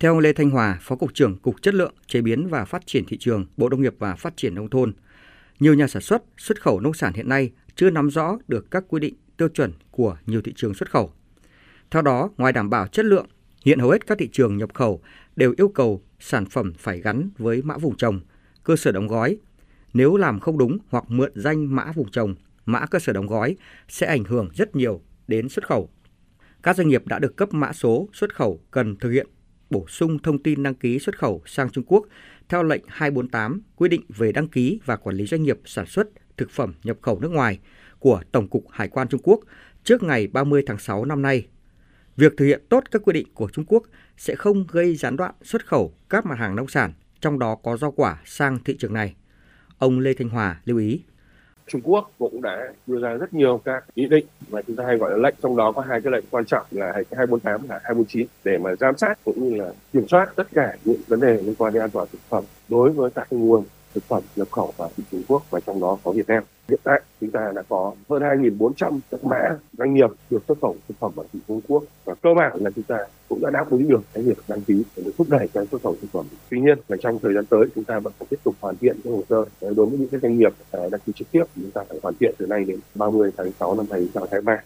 Theo ông Lê Thanh Hòa, Phó Cục trưởng Cục Chất lượng, Chế biến và Phát triển Thị trường, Bộ Nông nghiệp và Phát triển Nông thôn, nhiều nhà sản xuất, xuất khẩu nông sản hiện nay chưa nắm rõ được các quy định tiêu chuẩn của nhiều thị trường xuất khẩu. Theo đó, ngoài đảm bảo chất lượng, hiện hầu hết các thị trường nhập khẩu đều yêu cầu sản phẩm phải gắn với mã vùng trồng, cơ sở đóng gói. Nếu làm không đúng hoặc mượn danh mã vùng trồng, mã cơ sở đóng gói sẽ ảnh hưởng rất nhiều đến xuất khẩu. Các doanh nghiệp đã được cấp mã số xuất khẩu cần thực hiện bổ sung thông tin đăng ký xuất khẩu sang Trung Quốc theo lệnh 248 quy định về đăng ký và quản lý doanh nghiệp sản xuất thực phẩm nhập khẩu nước ngoài của Tổng cục Hải quan Trung Quốc trước ngày 30 tháng 6 năm nay. Việc thực hiện tốt các quy định của Trung Quốc sẽ không gây gián đoạn xuất khẩu các mặt hàng nông sản, trong đó có rau quả sang thị trường này. Ông Lê Thanh Hòa lưu ý. Trung Quốc cũng đã đưa ra rất nhiều các nghị định mà chúng ta hay gọi là lệnh trong đó có hai cái lệnh quan trọng là 248 và 249 để mà giám sát cũng như là kiểm soát tất cả những vấn đề liên quan đến an toàn thực phẩm đối với các nguồn thực phẩm nhập khẩu vào thị Trung Quốc và trong đó có Việt Nam. Hiện tại chúng ta đã có hơn 2.400 các mã doanh nghiệp được xuất khẩu thực phẩm vào thị Trung Quốc và cơ bản là chúng ta cũng đã đáp ứng được cái việc đăng ký để thúc đẩy cái xuất khẩu thực phẩm. Tuy nhiên là trong thời gian tới chúng ta vẫn phải tiếp tục hoàn thiện cái hồ sơ đối với những cái doanh nghiệp à, đăng ký trực tiếp, chúng ta phải hoàn thiện từ nay đến 30 tháng 6 năm 2023.